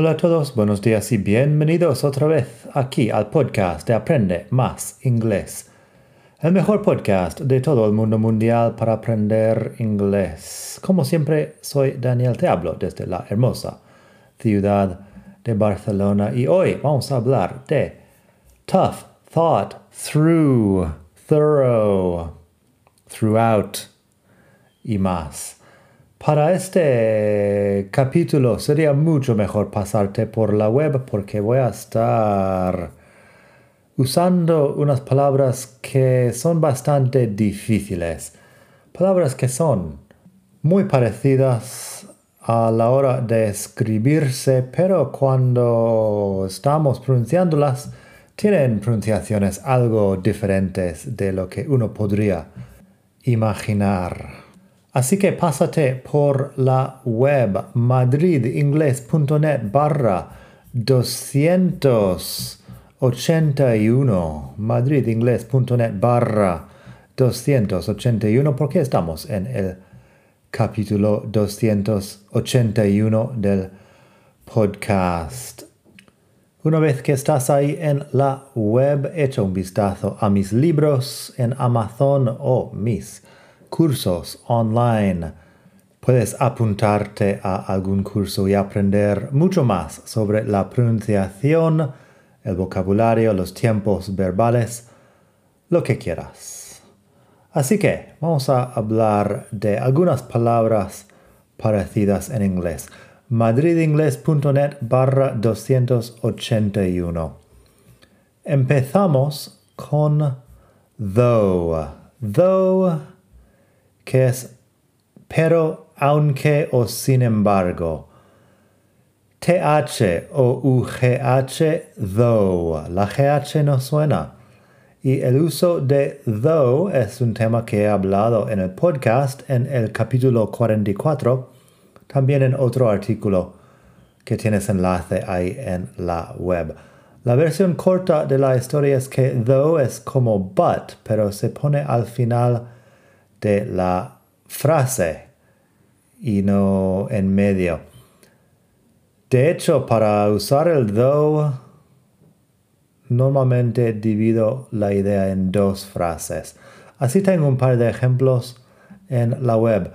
Hola a todos, buenos días y bienvenidos otra vez aquí al podcast de Aprende Más Inglés. El mejor podcast de todo el mundo mundial para aprender inglés. Como siempre, soy Daniel, te hablo desde la hermosa ciudad de Barcelona y hoy vamos a hablar de tough, thought, through, thorough, throughout y más. Para este capítulo sería mucho mejor pasarte por la web porque voy a estar usando unas palabras que son bastante difíciles. Palabras que son muy parecidas a la hora de escribirse, pero cuando estamos pronunciándolas, tienen pronunciaciones algo diferentes de lo que uno podría imaginar. Así que pásate por la web madridingles.net barra 281 madridingles.net barra 281 porque estamos en el capítulo 281 del podcast. Una vez que estás ahí en la web, echa un vistazo a mis libros en Amazon o mis cursos online. Puedes apuntarte a algún curso y aprender mucho más sobre la pronunciación, el vocabulario, los tiempos verbales, lo que quieras. Así que vamos a hablar de algunas palabras parecidas en inglés. madridingles.net barra 281. Empezamos con though. Though que es pero, aunque o sin embargo. TH o UGH, though. La GH no suena. Y el uso de though es un tema que he hablado en el podcast en el capítulo 44, también en otro artículo que tienes enlace ahí en la web. La versión corta de la historia es que though es como but, pero se pone al final de la frase y no en medio. De hecho, para usar el though, normalmente divido la idea en dos frases. Así tengo un par de ejemplos en la web.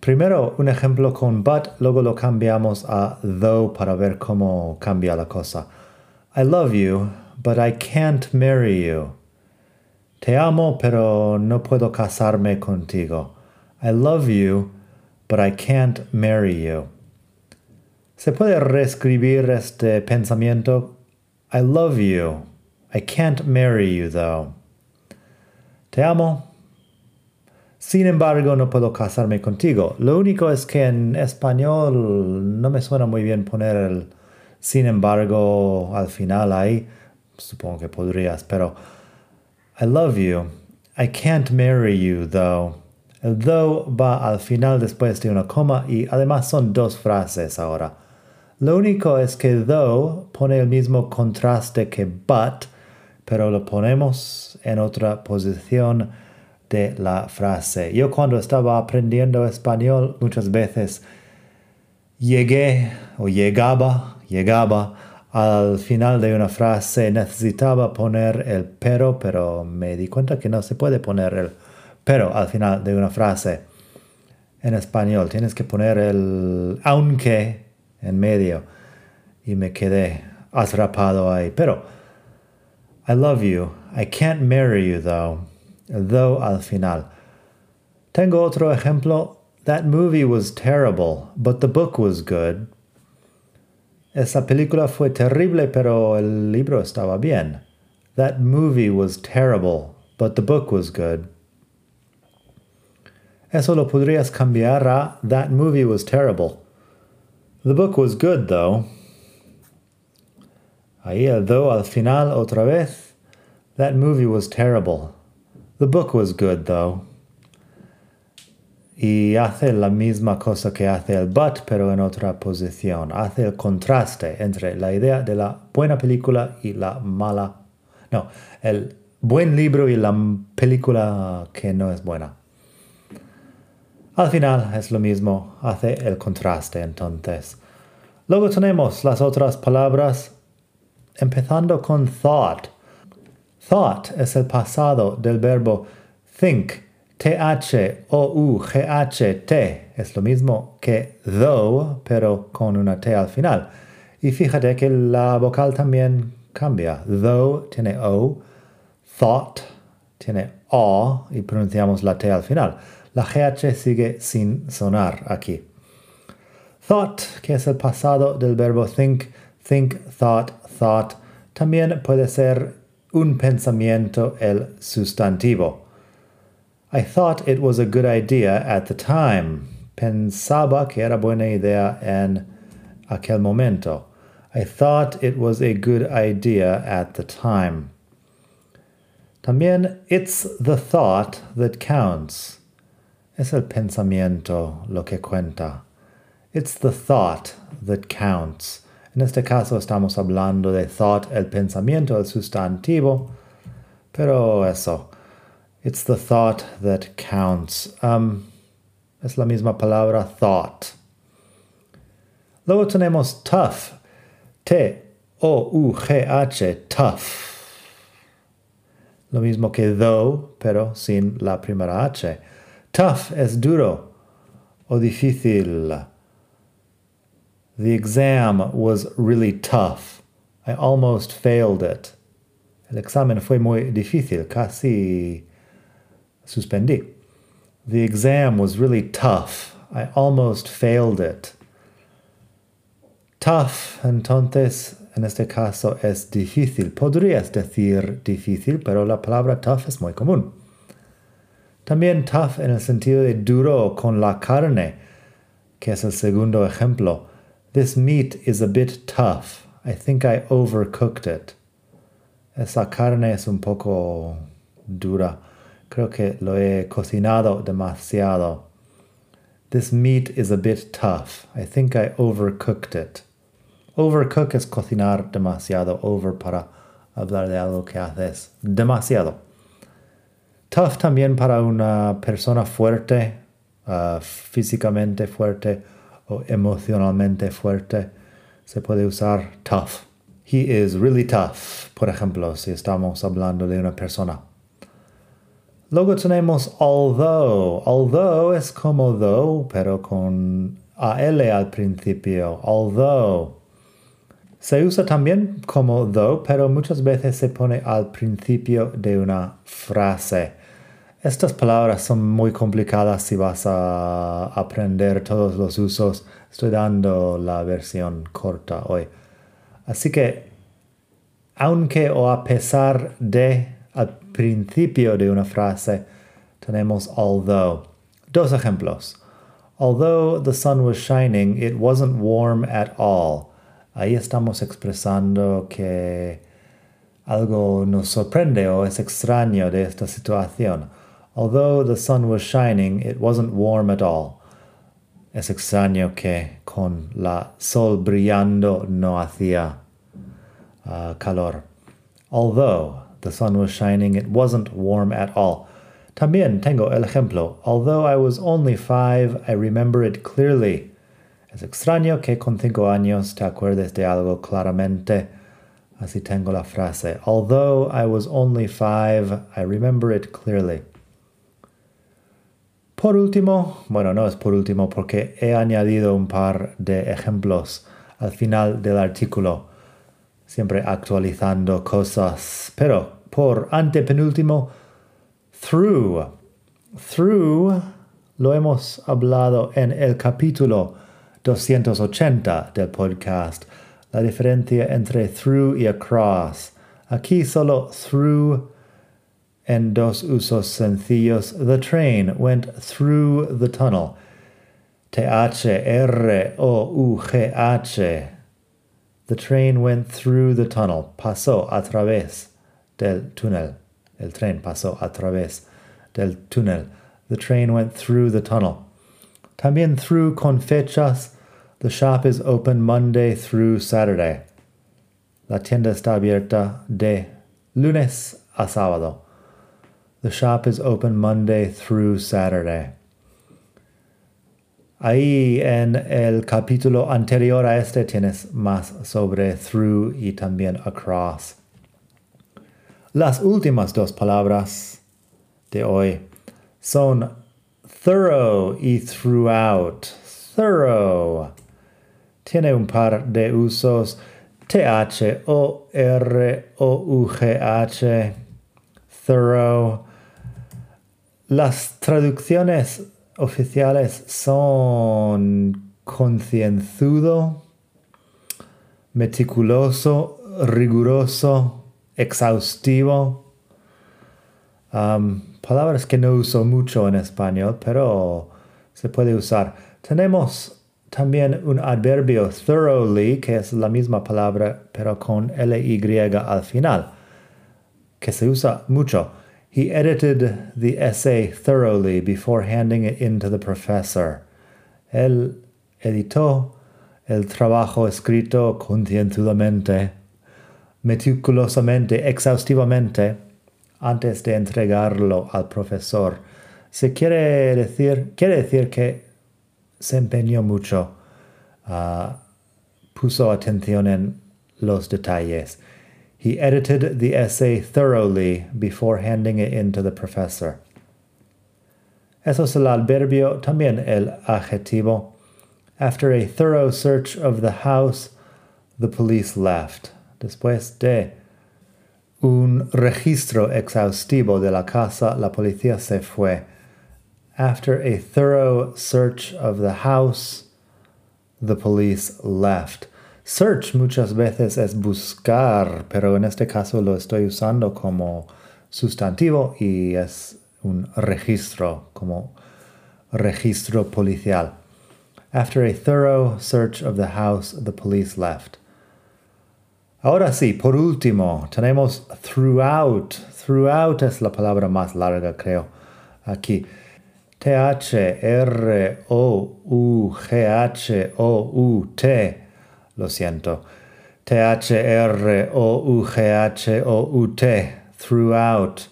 Primero un ejemplo con but, luego lo cambiamos a though para ver cómo cambia la cosa. I love you, but I can't marry you. Te amo, pero no puedo casarme contigo. I love you, but I can't marry you. Se puede reescribir este pensamiento. I love you. I can't marry you, though. Te amo. Sin embargo, no puedo casarme contigo. Lo único es que en español no me suena muy bien poner el sin embargo al final ahí. Supongo que podrías, pero I love you. I can't marry you, though. El though va al final después de una coma y además son dos frases ahora. Lo único es que though pone el mismo contraste que but, pero lo ponemos en otra posición de la frase. Yo cuando estaba aprendiendo español muchas veces llegué o llegaba, llegaba al final de una frase necesitaba poner el pero, pero me di cuenta que no se puede poner el pero al final de una frase en español. Tienes que poner el aunque en medio. Y me quedé atrapado ahí. Pero, I love you. I can't marry you though. Though al final. Tengo otro ejemplo. That movie was terrible, but the book was good. Esa película fue terrible, pero el libro estaba bien. That movie was terrible, but the book was good. Eso lo podrías cambiar a That movie was terrible. The book was good, though. Ahí el al final otra vez. That movie was terrible. The book was good, though y hace la misma cosa que hace el but, pero en otra posición. Hace el contraste entre la idea de la buena película y la mala. No, el buen libro y la película que no es buena. Al final es lo mismo, hace el contraste entonces. Luego tenemos las otras palabras, empezando con thought. Thought es el pasado del verbo think, T-H-O-U-G-H-T. Es lo mismo que though, pero con una T al final. Y fíjate que la vocal también cambia. Though tiene O, thought tiene O y pronunciamos la T al final. La GH sigue sin sonar aquí. Thought, que es el pasado del verbo think, think, thought, thought, también puede ser un pensamiento el sustantivo. I thought it was a good idea at the time. Pensaba que era buena idea en aquel momento. I thought it was a good idea at the time. También it's the thought that counts. Es el pensamiento lo que cuenta. It's the thought that counts. En este caso estamos hablando de thought, el pensamiento, el sustantivo. Pero eso. It's the thought that counts. Um, es la misma palabra thought. Luego tenemos tough. T-O-U-G-H, tough. Lo mismo que though, pero sin la primera H. Tough es duro o difícil. The exam was really tough. I almost failed it. El examen fue muy difícil, casi suspendí. The exam was really tough. I almost failed it. Tough, entonces, en este caso es difícil. Podrías decir difícil, pero la palabra tough es muy común. También tough en el sentido de duro con la carne, que es el segundo ejemplo. This meat is a bit tough. I think I overcooked it. Esa carne es un poco dura. Creo que lo he cocinado demasiado. This meat is a bit tough. I think I overcooked it. Overcook es cocinar demasiado. Over para hablar de algo que haces demasiado. Tough también para una persona fuerte, uh, físicamente fuerte o emocionalmente fuerte, se puede usar tough. He is really tough, por ejemplo, si estamos hablando de una persona. Luego tenemos although. Although es como though, pero con AL al principio. Although. Se usa también como though, pero muchas veces se pone al principio de una frase. Estas palabras son muy complicadas si vas a aprender todos los usos. Estoy dando la versión corta hoy. Así que, aunque o a pesar de al principio de una frase, tenemos although. Dos ejemplos. Although the sun was shining, it wasn't warm at all. Ahí estamos expresando que algo nos sorprende o es extraño de esta situación. Although the sun was shining, it wasn't warm at all. Es extraño que con la sol brillando no hacía uh, calor. Although the sun was shining, it wasn't warm at all. También tengo el ejemplo. Although I was only five, I remember it clearly. Es extraño que con cinco años te acuerdes de algo claramente. Así tengo la frase. Although I was only five, I remember it clearly. Por último, bueno, no es por último porque he añadido un par de ejemplos al final del artículo, siempre actualizando cosas, pero por antepenúltimo, through. Through lo hemos hablado en el capítulo 280 del podcast, la diferencia entre through y across. Aquí solo through en dos usos sencillos. The train went through the tunnel. T-H-R-O-U-G-H. The train went through the tunnel. Pasó a través del túnel. El tren pasó a través del túnel. The train went through the tunnel. También through con fechas. The shop is open Monday through Saturday. La tienda está abierta de lunes a sábado. The shop is open Monday through Saturday. Ahí en el capítulo anterior a este tienes más sobre through y también across. Las últimas dos palabras de hoy son thorough y throughout. Thorough. Tiene un par de usos. T-H-O-R-O-U-G-H. Thorough. Las traducciones oficiales son concienzudo, meticuloso, riguroso, exhaustivo. Palabras que no uso mucho en español, pero se puede usar. Tenemos también un adverbio thoroughly, que es la misma palabra, pero con L-Y al final, que se usa mucho. He edited the essay thoroughly before handing it in to the professor. Él editó el trabajo escrito concienzudamente, meticulosamente, exhaustivamente, antes de entregarlo al profesor. Se quiere decir, quiere decir que se empeñó mucho, uh, puso atención en los detalles. He edited the essay thoroughly before handing it in to the professor. Eso es el adverbio, también el adjetivo. After a thorough search of the house, the police left. Después de un registro exhaustivo de la casa, la policía se fue. After a thorough search of the house, the police left. Search muchas veces es buscar, pero en este caso lo estoy usando como sustantivo y es un registro, como registro policial. After a thorough search of the house, the police left. Ahora sí, por último, tenemos throughout. Throughout es la palabra más larga, creo, aquí. T-H-R-O-U-G-H-O-U-T lo siento. T-H-R-O-U-G-H-O-U-T, throughout.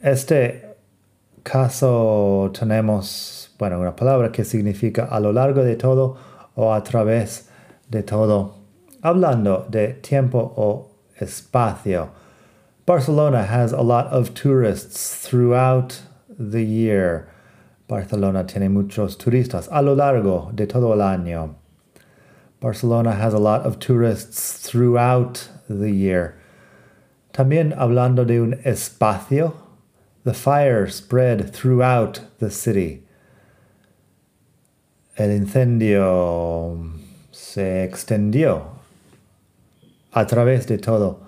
Este caso tenemos, bueno, una palabra que significa a lo largo de todo o a través de todo. Hablando de tiempo o espacio. Barcelona has a lot of tourists throughout the year. Barcelona tiene muchos turistas a lo largo de todo el año. Barcelona has a lot of tourists throughout the year. También hablando de un espacio, the fire spread throughout the city. El incendio se extendió a través de todo,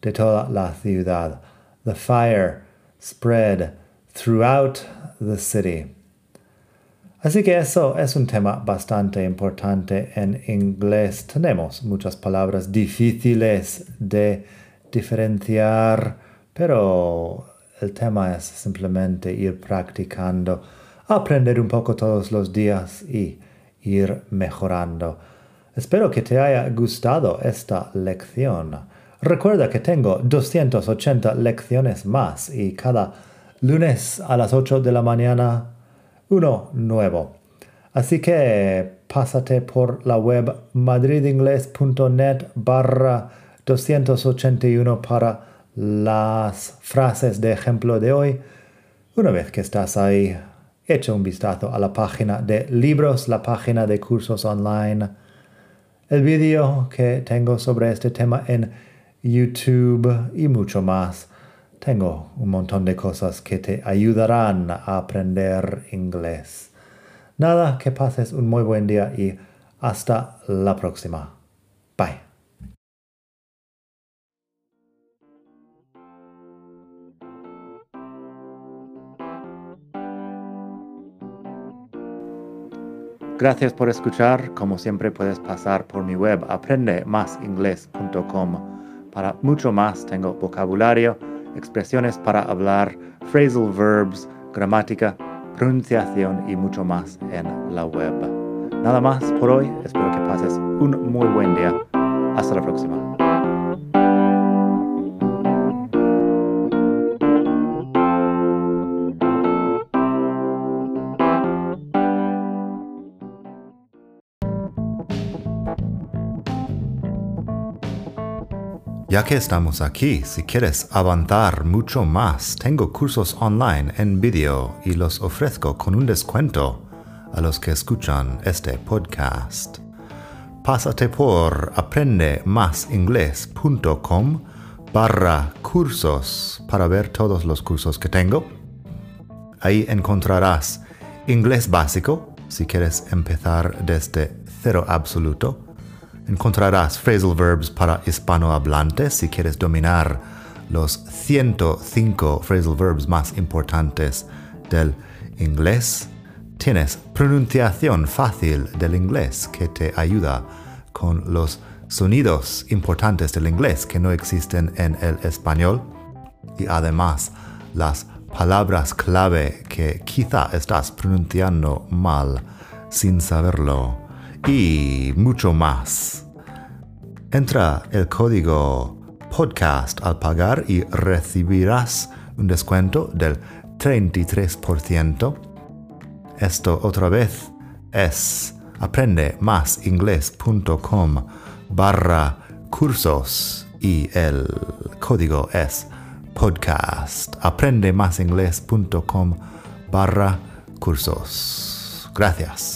de toda la ciudad. The fire spread throughout the city. Así que eso es un tema bastante importante en inglés. Tenemos muchas palabras difíciles de diferenciar, pero el tema es simplemente ir practicando, aprender un poco todos los días y ir mejorando. Espero que te haya gustado esta lección. Recuerda que tengo 280 lecciones más y cada lunes a las 8 de la mañana uno nuevo. Así que pásate por la web madridingles.net barra 281 para las frases de ejemplo de hoy. Una vez que estás ahí, echa un vistazo a la página de libros, la página de cursos online, el vídeo que tengo sobre este tema en YouTube y mucho más. Tengo un montón de cosas que te ayudarán a aprender inglés. Nada, que pases un muy buen día y hasta la próxima. Bye. Gracias por escuchar. Como siempre puedes pasar por mi web aprendemasingles.com. Para mucho más tengo vocabulario expresiones para hablar, phrasal verbs, gramática, pronunciación y mucho más en la web. Nada más por hoy, espero que pases un muy buen día. Hasta la próxima. Ya que estamos aquí, si quieres avanzar mucho más, tengo cursos online en vídeo y los ofrezco con un descuento a los que escuchan este podcast. Pásate por aprendemasingles.com barra cursos para ver todos los cursos que tengo. Ahí encontrarás inglés básico, si quieres empezar desde cero absoluto Encontrarás phrasal verbs para hispanohablantes si quieres dominar los 105 phrasal verbs más importantes del inglés. Tienes pronunciación fácil del inglés que te ayuda con los sonidos importantes del inglés que no existen en el español. Y además las palabras clave que quizá estás pronunciando mal sin saberlo y mucho más. Entra el código podcast al pagar y recibirás un descuento del 33%. Esto otra vez es aprendemasingles.com barra cursos y el código es podcast aprendemasingles.com barra cursos. Gracias.